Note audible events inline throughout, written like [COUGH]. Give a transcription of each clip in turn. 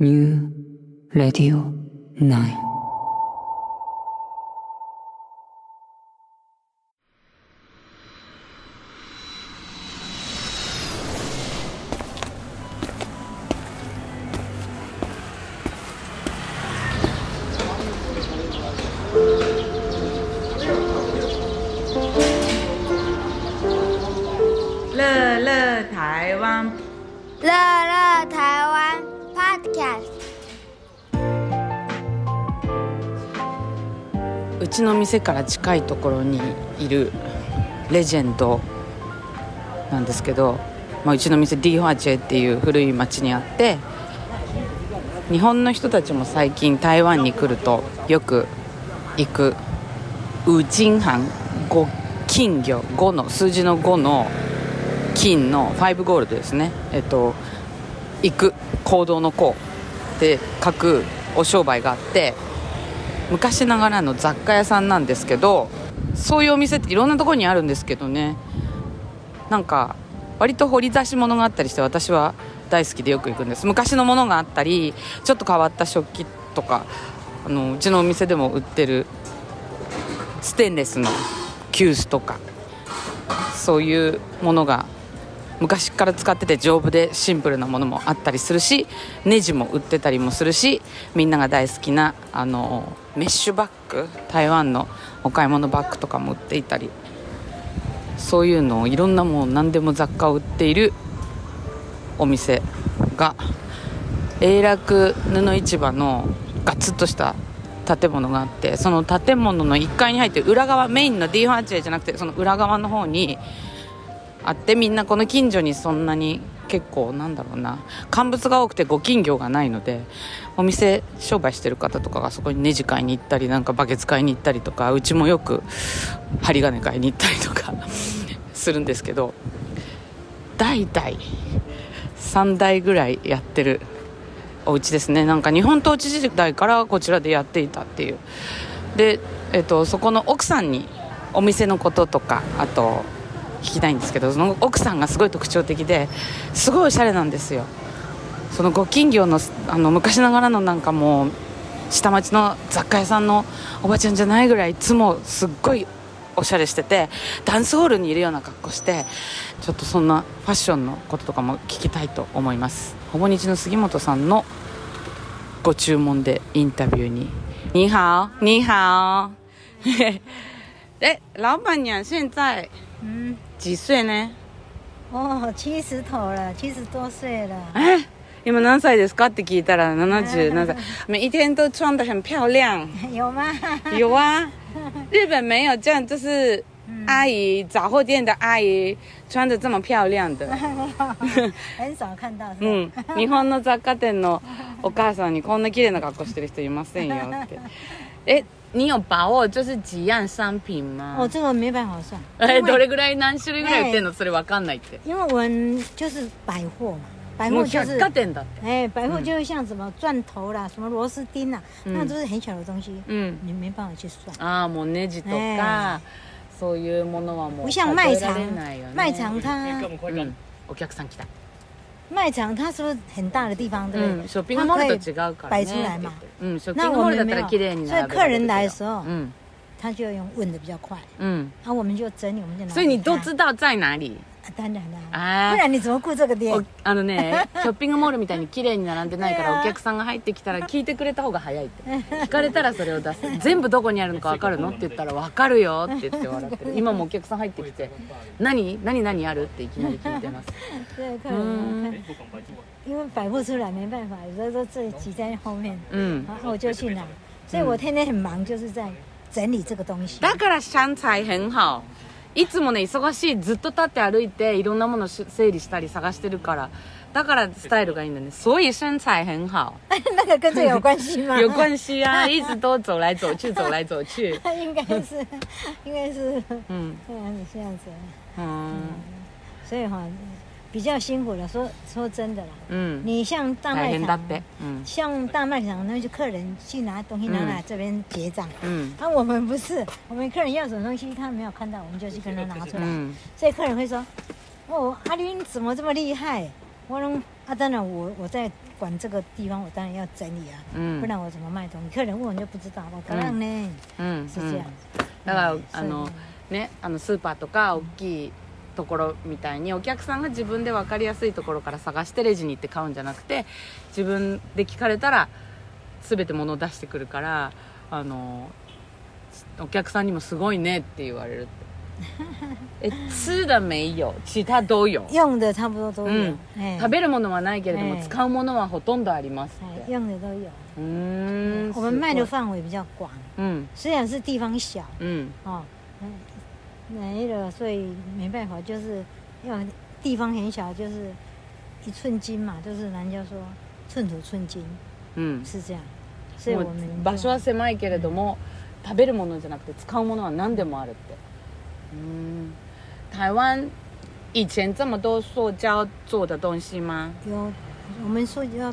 New Radio 9うちの店から近いところにいるレジェンドなんですけど、まあ、うちの店ディーホアチェっていう古い町にあって日本の人たちも最近台湾に来るとよく行く。ウジンハン5金魚5の数字の5の金の5ゴールドですね。えっと行く行動の行で書くお商売があって昔ながらの雑貨屋さんなんですけどそういうお店っていろんなとこにあるんですけどね。なんか割と掘り出し物があったりして私は大好きでよく行くんです。昔のものがあったりちょっと変わった食器とかあのうちのお店でも売ってるステンレスの急須とかそういうものが昔から使ってて丈夫でシンプルなものもあったりするしネジも売ってたりもするしみんなが大好きなあのメッシュバッグ台湾のお買い物バッグとかも売っていたりそういうのをいろんなもん何でも雑貨を売っているお店が永楽布市場のガツッとした建物があってその建物の1階に入って裏側メインの D8 じゃなくてその裏側の方にあってみんなこの近所にそんなに結構なんだろうな。乾物が多くてご近所がないのでお店商売してる方とかがそこにネジ買いに行ったりなんかバケツ買いに行ったりとかうちもよく針金買いに行ったりとか [LAUGHS] するんですけど代々3代ぐらいやってるお家ですね。なんか日本統治時代からこちらでやっていたっていう。で、えっと、そこの奥さんにお店のこととかあと聞きたいんですけどその奥さんがすごい特徴的ですごいおしゃれなんですよ。そのご近所のあの昔ながらのなんかもう下町の雑貨屋さんのおばちゃんじゃないぐらいいつもすっごいおしゃれしててダンスホールにいるような格好してちょっとそんなファッションのこととかも聞きたいと思います。ほぼ日の杉本さんのご注文でインタビューに「你好你好」[LAUGHS] え老板娘现在。嗯，几岁呢？哦，七十头了，七十多岁了。え今何歳ですか？って聞いたら70何歳每一天都穿得很漂亮。[LAUGHS] 有吗？有啊。[LAUGHS] 日本没有这样就是阿姨杂货店的阿姨穿的这么漂亮的。[LAUGHS] 很少看到。是吧？うん日本の雑貨店のお母さんにこんな綺麗な格好してる人いませんよって。え你有把握就是几样商品吗哦，这个没办法算。[LAUGHS] え因为どれぐらい何種類ぐらい売ってんのそれわかんないって因为我们就是百貨嘛，百もう货就是百貨店だって哎，百货就是像什么钻头啦，什么螺丝钉啦，嗯那都是很小的东西，うん你没办法去算。ああもうネジとえかそういうものはもう不像卖场数えられないよね，卖场它うんお客さん来た 卖场它是不是很大的地方，对不对？うんショッピングモールと違うからね摆出来嘛。うんショッピ那ングモールだ我们没有ったら綺麗に，所以並べ客人られるけど来的时候，うん他就要用问的比较快，うん然后我们就整理，我们就拿。所以你都知道在哪里？啊当然啦，あ不然你怎么顾这个店お？あのね [LAUGHS] ショッピングモールみたいに綺麗に並んでないからお客さんが入ってきたら聞いてくれた方が早いって。聞かれたらそれを出す。[LAUGHS] 全部どこにあるのか分かるの？って言ったら分かるよって言って笑ってる。[LAUGHS] 今もお客さん入ってきて何？何？何ある？っていきなり聞いてます。因为摆不出来，没办法，有时候都自己挤在后面，うん。然后我就去拿，所以我天天很忙，就是在整理这个东西。だから上海很好いつもね忙しいずっと立って歩いていろんなものし整理したり探してるから。だからスタイルがいいんだね。所以身材很好。那个跟这有关系吗？有关系啊一直都走来走去走来走去。[LAUGHS] 应该是，应该是。嗯。这样子，这样子，嗯。所以哈，比较辛苦了。说说真的啦，嗯你像大大卖场，変だってうん像大卖场，那就客人去拿东西拿来这边结账。うん啊，我们不是，我们客人要什么东西，他没有看到，我们就去跟他拿出来。うん所以客人会说：“哦，阿林怎么这么厉害？我拢 啊，当然我我在管这个地方，我当然要整理啊，うん不然我怎么卖东西？客人问我就不知道，我可能呢、うん是这样。だから、うんあのそうねあのスーパーとか大きい ところみたいにお客さんが自分で分かりやすいところから探してレジに行って買うんじゃなくて自分で聞かれたら全て物を出してくるからあのお客さんにも「すごいね」って言われるって。[LAUGHS] え吃的没有其他都有用的差不多都有，うん。哎食べるものはないけれども、ええ。使うものはほとんどありますっ哎て用的都有。ん我们卖的范围比较广，うん。虽然是地方小。うん。哦，嗯，那个所以没办法，就是要地方很小，就是一寸金嘛，就是人家说寸土寸金うん是这样，所以もう我们場所は狭いけれども、食べるものじゃなくて使うものは何でもあるってうん台湾以前这么多塑胶做的东西吗有我们说要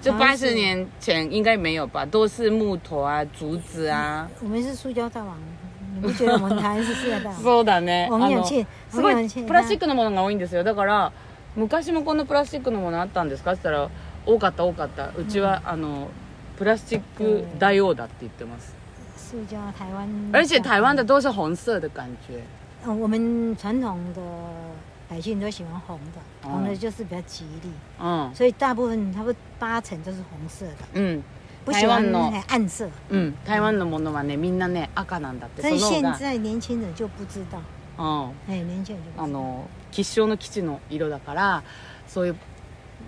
就好像是八十年前应该没有吧都是木头啊竹子啊我们是塑胶大王， 你不觉得我们台湾是塑胶大王？[LAUGHS] そうだね。すごいプラスチックのものが多いんですよ。だから昔もこのプラスチックのものあったんですか？って言ったら多かった多かった。うちは、あのプラスチック大王だって言ってます。塑胶台湾，而且台湾的都是红色的感觉嗯，我们传统的百姓都喜欢红的，哦红的就是比较吉利，うん。所以大部分差不多八成都是红色的，うん不喜欢台湾の。哎暗色。うん。台湾のものはねみんなね赤なんだって。但是现その方が。在年轻人就不知道，うん。哎，年轻人。あの吉祥の基地の色だからそういう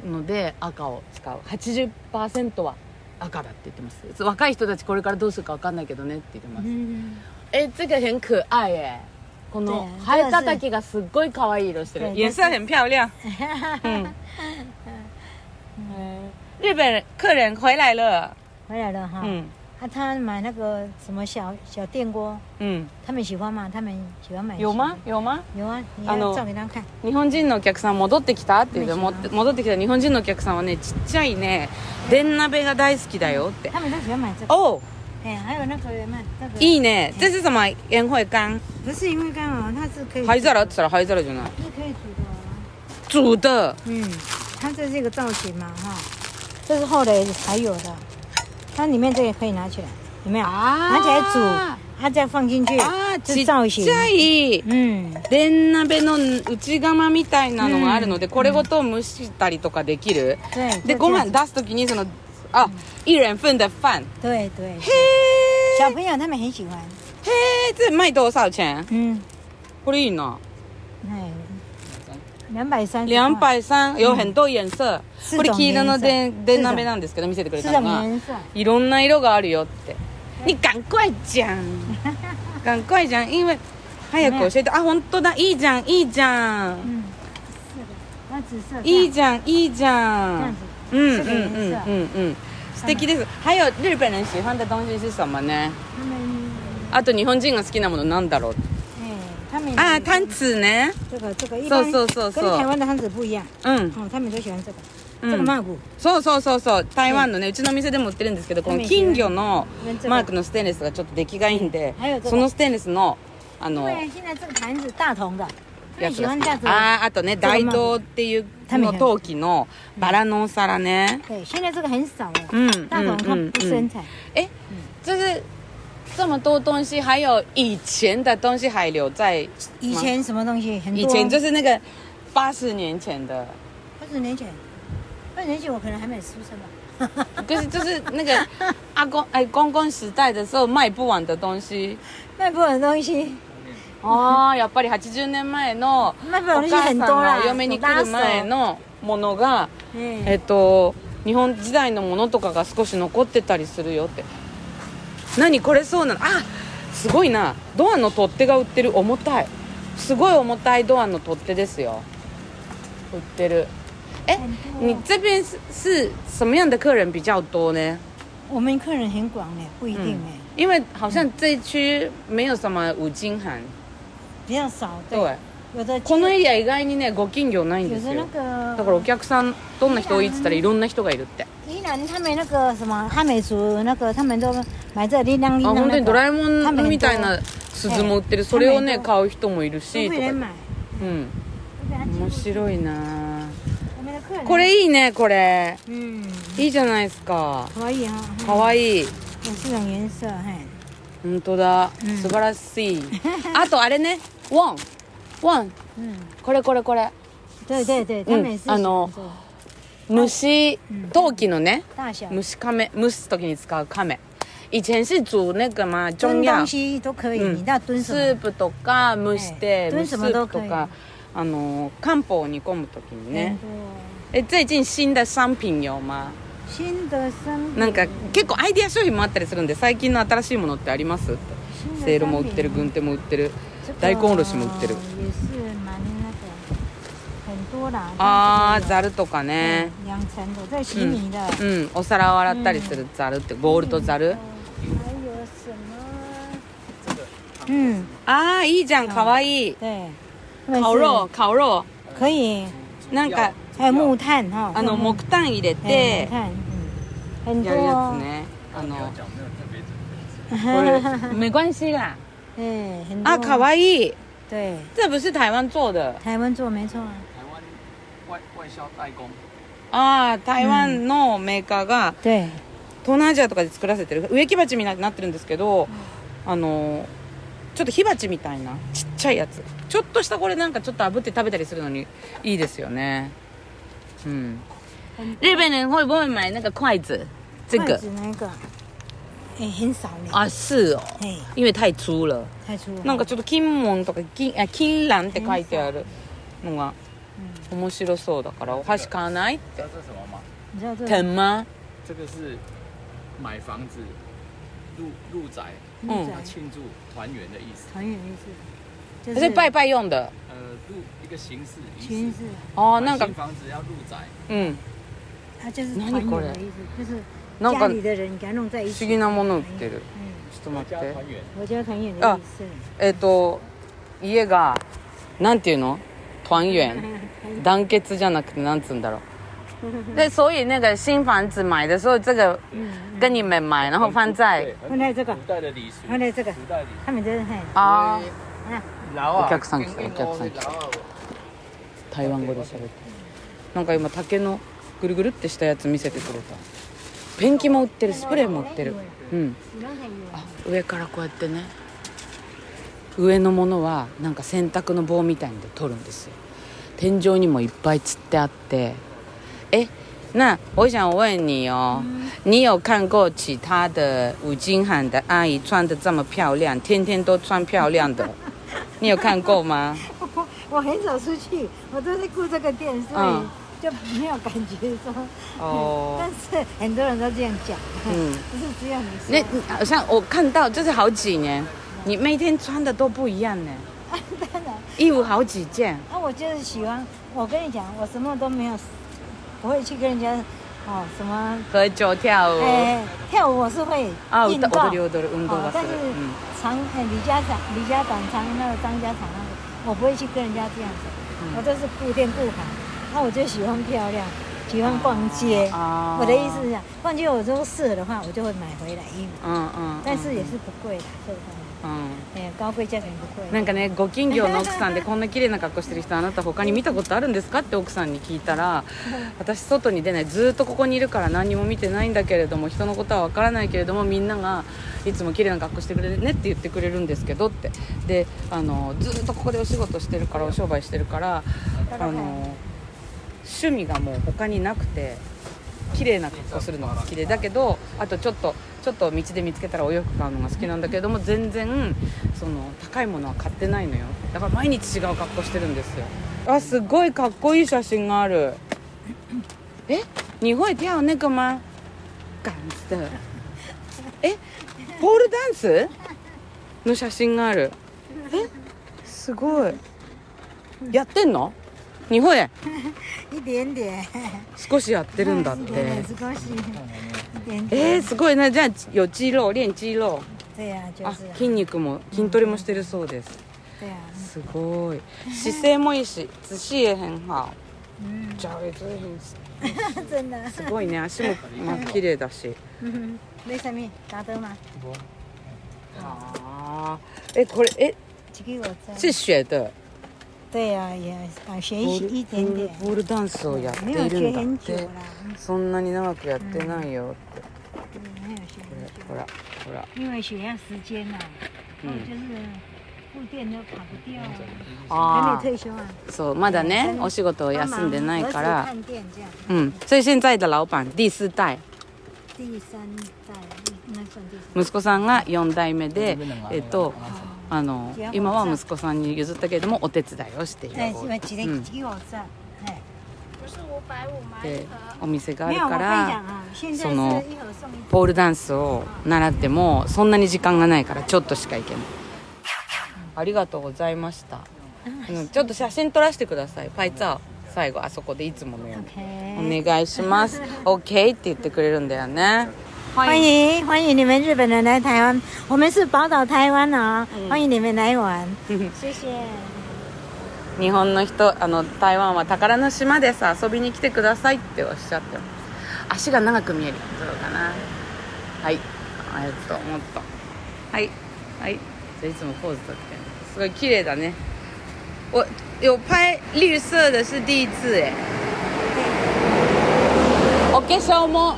ので赤を使う。80%は赤だって言ってます。若い人たちこれからどうするか分かんないけどねって言ってます。嗯，え这个很可愛耶この对ハエたたきがすっごい可愛い色してる。对颜色很漂亮。嗯 [LAUGHS] 日本客人回来了回来了哈。嗯啊，他买那个什么小小电锅，うん他们喜欢吗？他们喜欢买。有吗？有吗？有啊，你あの要照给他们看。日本人のお客さん戻ってきた？って言って戻ってきた日本人のお客さんはねちっちゃいね電鍋が大好きだよって他们都喜欢买这个。哦哎，还有那个卖那个。いいね这是什么烟灰缸不是因为刚好它是可以。灰皿って言ったら灰皿じゃない是可以煮的啊。煮的嗯，它这是一个造型嘛，哈，这是后来才有的。它里面这个可以拿起来，有没有？啊拿起来煮，它再放进去，あー这ちっ是造型ち。ゃい嗯，電鍋の内釜みたいなのがあるので、これごと蒸したりとかできる、对。で就这样子ご飯出す時にそのあ一人份的饭对对。へ小朋友他们很喜欢。えへえ这卖多少钱嗯，これいいな哎， 两百三。两。百三有很多颜色、四これ黄色の种颜色電電鍋なんですけど見せてくれたのが。いろんな色があるよって。你赶快讲赶快讲因为早く教えて。あ本当だ。いいじゃん。いいじゃん。いいじゃん。いいじゃん。子。うん这个颜色うんうん。うん素敵です。还有日本人喜欢的东西是什么呢あと日本人が好きなものなんだろう哎，他们。あ単。子ね这个这个一そう般そうそうそう跟台湾的汤匙不一样。うん哦，他们都喜欢这个。うん这个マーク。そうそうそうそう台湾のねうちの店でも売ってるんですけどこの金魚のマークのステンレスがちょっと出来がいいんでそのステンレスのあのや。あーあとね大道っていうの陶器のバラのお皿ね对，现在这么多东西还有以前的东西还留在以前什么东西很多？以前就是那个八十年前的二十年前，二十年前我可能还没出生吧。[LAUGHS] 就是就是那个阿公哎公公时代的时候卖不完的东西卖不完的东西，ああやっぱり80年前の卖不完的东西お母さん很多啦。がお嫁に来る前のものがえ哎っと日本時代のものとかが少し残ってたりするよって 何これそうなの？あすごいな。ドアの取っ手が売ってる重たい。すごい重たいドアの取っ手ですよ。売ってる。え你这边是是什么样的客人比较多呢我们客人很广呢，不一定哎，因为好像这一区没有什么五金行。比较少。对。有的このエリア意外にねご近所ないんですよ。だからお客さんどんな人多いっつったらいろんな人がいるって宜兰他们那个什么汉美族那个，他们都买这叮当叮あ当那本当にドラえ个，もんみたいな鈴も売ってるそれをねええ買う人もいるし。とか。うん。面白いな。これいいねこれ。嗯，いいじゃないですか。かわいい有四种颜色，嘿，本当だ、うん。素晴らしい。あとあれね。碗。碗。嗯，これこれこれ。对对对，他们也是あの喜欢蒸しうん陶器のね这大小，蒸し甕蒸す時に使う甕。以前是煮那个嘛炖中药。东西都可以，嗯。你要炖什么？スープとか蒸してええ蒸しスープとかあの漢方を煮込む時にね。え最近新的商品有吗？新的商品。なんか結構アイディア商品もあったりするんで最近の新しいものってあります？セイロも売ってる軍手も売ってる大根おろしも売ってる很多啦。あざるとかね嗯两层的，这洗米的。うんお皿を洗ったりするざるってゴールドざる还有什么？嗯，ああいいじゃんかわいい对，烤肉烤肉可以，なんか还有木炭哈。あの木炭入れ哎てやるや多つ。ねあの没关系啦哎，很多。啊かわいい对，这不是台湾做的台湾做没错啊。[LAUGHS] ああ台湾のメーカーが对，東南アジアとかで作らせてる植木鉢みたいになってるんですけど、あのちょっと火鉢みたいなちっちゃいやつ。ちょっとしたこれなんかちょっと炙って食べたりするのにいいですよね。うん。日本人会不会买那个筷子这筷个子那个，哎，很少呢。啊是哦哎，因为太粗了太粗了。なんかちょっと金門とか金あ金蘭って書いてあるのが面白そうだからお箸買わない知道这是什么吗？你知道这天吗这个是买房子入入宅，嗯要庆祝团圆的意思。团圆的意思，就这是拜拜用的。呃，入一个形式仪式。哦なんか买新房子要入宅，うん它就是何团圆これ？的意思，就是なんか家里的人给它弄在一。思議なもの売ってる。嗯，ちょっと待って家团圆。我家团圆的意思。えっ、と家がなんていうの？团圆団結じゃなくてなんつうんだろう。[LAUGHS] で所以那个新房子买的时候这个跟你们买然后放在对，放在这个。古代的礼俗，放在这个。他们就是嘿，あ啊，老お客さん来たお客さん来た。台湾語で喋って。なんか今竹のぐるぐるってしたやつ見せてくれた。ペンキも売ってるスプレーも売ってる。うん。あ上からこうやってね。上のものはなんか洗濯の棒みたいので取るんですよ天井にもいっぱいつってあってえ那我想问你哦，你有看过其他的五金行的阿姨穿的这么漂亮，天天都穿漂亮的，[LAUGHS] 你有看过吗？[LAUGHS] 我我很少出去，我都是顾这个店，所以嗯就没有感觉说。哦[LAUGHS] 但是很多人都这样讲，嗯不是只有你说。那你好像我看到这是好几年，你每天穿的都不一样呢，当然， 衣服好几件。啊，我就是喜欢。我跟你讲，我什么都没有，不会去跟人家哦什么。喝酒跳舞哎，跳舞我是会啊，运动，踊り踊る运动哦はする。但是嗯常哎李家长、李家长常那个张家长那个，我不会去跟人家这样子，嗯我都是顾店顾行。那我就喜欢漂亮，喜欢逛街。啊我的意思是这样，逛街我如果适合的话，我就会买回来衣服，嗯嗯。但是也是不贵的，这个うん。哎高贵价钱不贵。 なんかねご近所の奥さんでこんな綺麗な格好してる人あなた他に見たことあるんですかって奥さんに聞いたら [LAUGHS] 私外に出ないずーっとここにいるから何にも見てないんだけれども人のことはわからないけれどもみんながいつも綺麗な格好してくれるねって言ってくれるんですけどって。であのずーっとここでお仕事してるからお商売してるからあの趣味がもう他になくて綺麗な格好するのが好きで。だけどあとちょっとちょっと道で見つけたらお洋服買うのが好きなんだけれども全然その高いものは買ってないのよ。だから毎日違う格好してるんですよ。あすごいかっこいい写真がある。え？你会跳那个吗感じ的え？ポールダンス？の写真がある。え？すごい。やってんの？日本へ。一点点，少しやってるんだって。少し。一点えー、点。すごいなじゃあ有肌肉練肌肉あ是筋肉も筋トレもしてるそうです。すごい。姿勢もいいし姿勢也很好嗯，じゃあ很真的。す。ごいね。足もまあ綺麗だし？あーえこれえ？这对呀、也想学一一点点。ポールダンスをやっている学んだ。ってそんなに長くやってないよって、ほらほら因为时间呐、还有嗯就是护店都跑不掉啊，あ还没あ退休啊。そうまだねお仕事を休んでないから。うん所以现在的老板第四代第三代。息子さんが4代目でえっとあの今は息子さんに譲ったけれどもお手伝いをしている。で。お店があるからその。ポールダンスを習ってもそんなに時間がないからちょっとしか行けない。ありがとうございました、うん、ちょっと写真撮らせてください。パイツァー最後あそこでいつものように。お願いします。[LAUGHS] OK って言ってくれるんだよね欢迎欢迎。你们日本人来台湾，我们是宝岛台湾啊、嗯。欢迎你们来玩，[LAUGHS] 谢谢。日本の人あの台湾は宝の島です。遊びに来てくださいっておっしゃってます。足が長く見えるどうかな。はい。えっともっと。はい。はい。じゃあいつもポーズとってすごい綺麗だね。我有拍绿色的是第一次哎お化粧も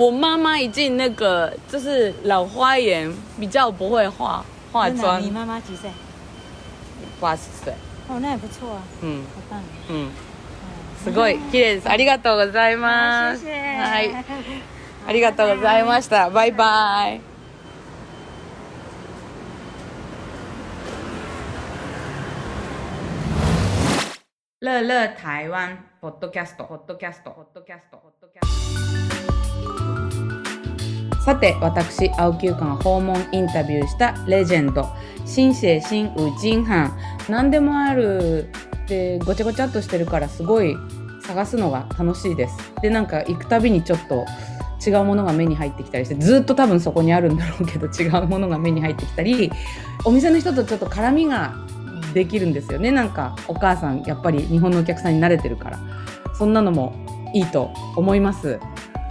我妈妈已经那个就是老花眼比较不会化化妆。你妈妈几岁？八十岁。哦，那也不错啊，うん好棒。うんすごい。綺麗ですありがとうございます。谢谢。はい。ありがとうございました。[LAUGHS] バイバイ乐乐台湾ポッドキャストポッドキャストポッドキャストポッドキャストさて私青木優香が訪問インタビューしたレジェンド。新生新ウジンハン何でもあるでごちゃごちゃっとしてるからすごい探すのが楽しいです。でなんか行くたびにちょっと違うものが目に入ってきたりしてずっと多分そこにあるんだろうけど [LAUGHS] 違うものが目に入ってきたりお店の人とちょっと絡みができるんですよね。なんかお母さんやっぱり日本のお客さんに慣れてるから。そんなのもいいと思います。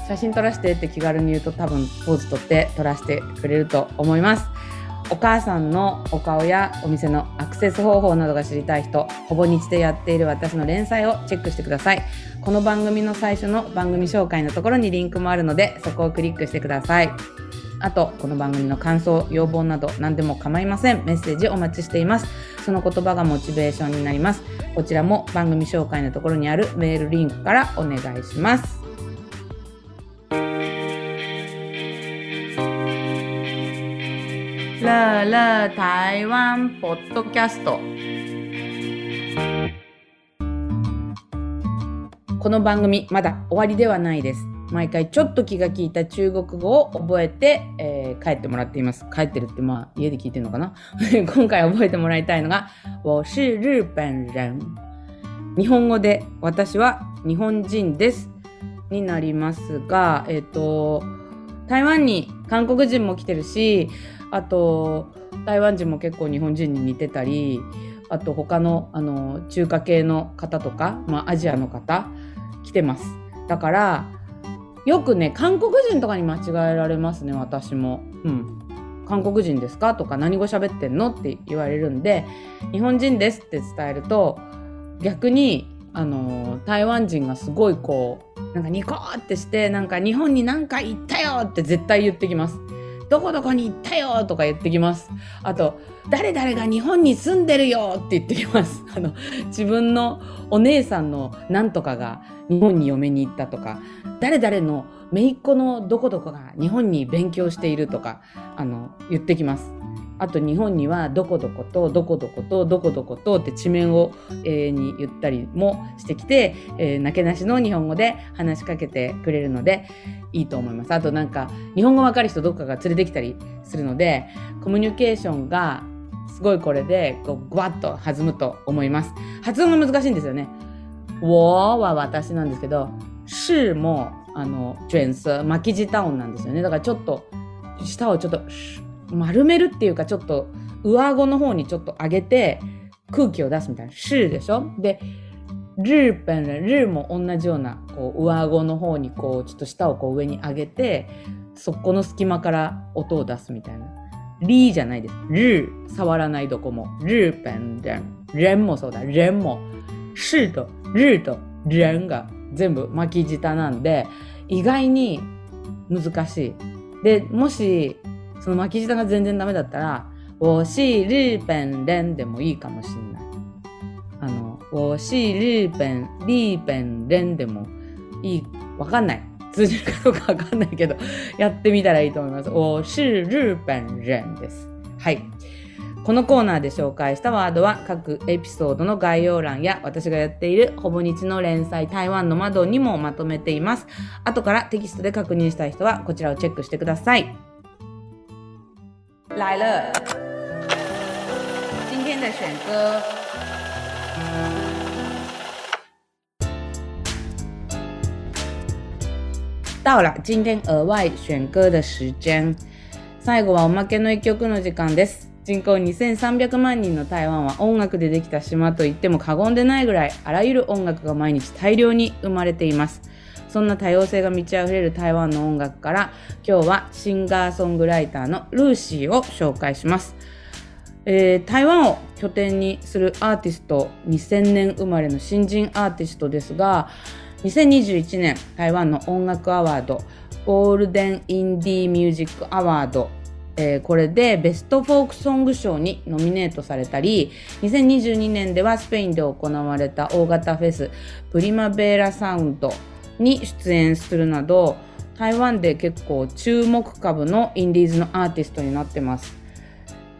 写真撮らせてって気軽に言うと多分ポーズ撮って撮らせてくれると思います。お母さんのお顔やお店のアクセス方法などが知りたい人ほぼ日でやっている私の連載をチェックしてください。この番組の最初の番組紹介のところにリンクもあるのでそこをクリックしてください。あとこの番組の感想要望など何でも構いません。メッセージお待ちしています。その言葉がモチベーションになります。こちらも番組紹介のところにあるメールリンクからお願いします。乐乐台湾ポッドキャストこの番組まだ終わりではないです。毎回ちょっと気が利いた中国語を覚えて、えー帰ってもらっています。帰ってるってまあ家で聞いてるのかな今回覚えてもらいたいのが、我是日本人。日本語で私は日本人です。になりますが、えっ、と、台湾に韓国人も来てるし、あと、台湾人も結構日本人に似てたり、あと他のあの中華系の方とか、まあ、アジアの方来てますだからよくね韓国人とかに間違えられますね私も。うん韓国人ですかとか何語喋ってんのって言われるんで日本人ですって伝えると逆にあの台湾人がすごいこうなんかニコってしてなんか日本に何回行ったよって絶対言ってきます。どこどこに行ったよとか言ってきます。あと誰々が日本に住んでるよって言ってきます。[LAUGHS] あの自分のお姉さんのなんとかが日本に嫁に行ったとか誰々の姪っ子のどこどこが日本に勉強しているとかあの言ってきます。あと日本にはどこどことどこどことどこどことって地名を、えーに言ったりもしてきて、えーなけなしの日本語で話しかけてくれるのでいいと思います。あとなんか日本語わかる人どっかが連れてきたりするのでコミュニケーションがすごいこれでこうグワッと弾むと思います。発音が難しいんですよね。我は私なんですけど、是もあの卷舌巻き舌音なんですよね。だからちょっと舌をちょっと丸めるっていうかちょっと上顎の方にちょっと上げて空気を出すみたいな。是でしょ？で、日本人、日も同じようなこう上顎の方にこうちょっと舌をこう上に上げてそこの隙間から音を出すみたいな。リーじゃないです。ルー、触らないどこも。日本人。人もそうだ、人も。是と、日と、人が全部巻き舌なんで、意外に難しい。で、もし、その巻き舌が全然ダメだったら、我是日本人でもいいかもしんない。あの、我是日本、日本人でもいい。わかんない。通じるかどうかわかんないけど、やってみたらいいと思います。我是日本人です。はい。このコーナーで紹介したワードは各エピソードの概要欄や私がやっているほぼ日の連載台湾の窓にもまとめています。後からテキストで確認したい人はこちらをチェックしてください。来了，今天的选歌。到了今天额外選歌的時間最後はおまけの一曲の時間です。人口2300万人の台湾は音楽でできた島と言っても過言でないぐらいあらゆる音楽が毎日大量に生まれています。そんな多様性が満ち溢れる台湾の音楽から今日はシンガーソングライターのルーシーを紹介します、えー台湾を拠点にするアーティスト2000年生まれの新人アーティストですが2021年台湾の音楽アワードゴールデンインディーミュージックアワード、えーこれでベストフォークソング賞にノミネートされたり2022年ではスペインで行われた大型フェスプリマベーラサウンドに出演するなど台湾で結構注目株のインディーズのアーティストになってます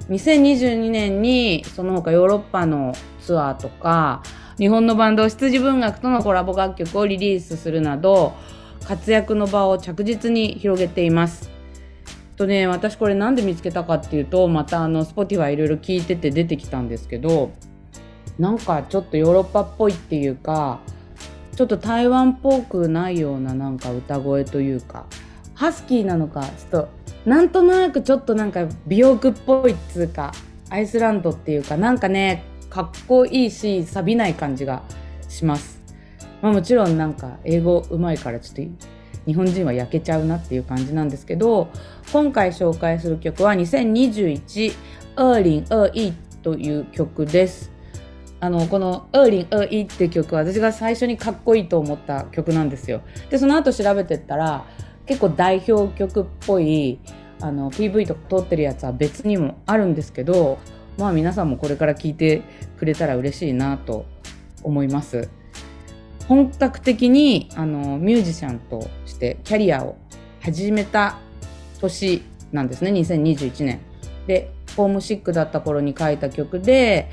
2022年にその他ヨーロッパのツアーとか日本のバンド羊文学とのコラボ楽曲をリリースするなど活躍の場を着実に広げています。とね私これなんで見つけたかっていうとまたあの Spotify いろいろ聞いてて出てきたんですけどなんかちょっとヨーロッパっぽいっていうかちょっと台湾っぽくないようななんか歌声というかハスキーなのかちょっとなんとなくちょっとなんか美容区っぽいっつうかアイスランドっていうかなんかねかっこいいし錆びない感じがします。まあもちろんなんか英語うまいからちょっと日本人は焼けちゃうなっていう感じなんですけど今回紹介する曲は2021「二零二一」という曲です。あのこの「二零二一」っていう曲は私が最初にかっこいいと思った曲なんですよ。でその後調べてったら結構代表曲っぽいあの PV とか撮ってるやつは別にもあるんですけどまあ皆さんもこれから聴いてくれたら嬉しいなと思います。本格的にあのミュージシャンとしてキャリアを始めた年なんですね2021年。でホームシックだった頃に書いた曲で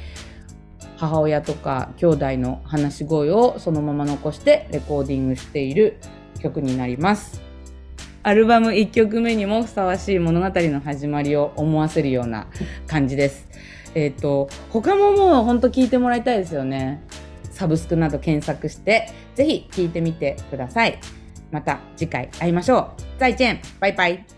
母親とか兄弟の話し声をそのまま残してレコーディングしている曲になります。アルバム1曲目にもふさわしい物語の始まりを思わせるような感じです。[LAUGHS] えっ、と他ももうほんと聞いてもらいたいですよね。サブスクなど検索してぜひ聞いてみてください。また次回会いましょう。再见バイバイ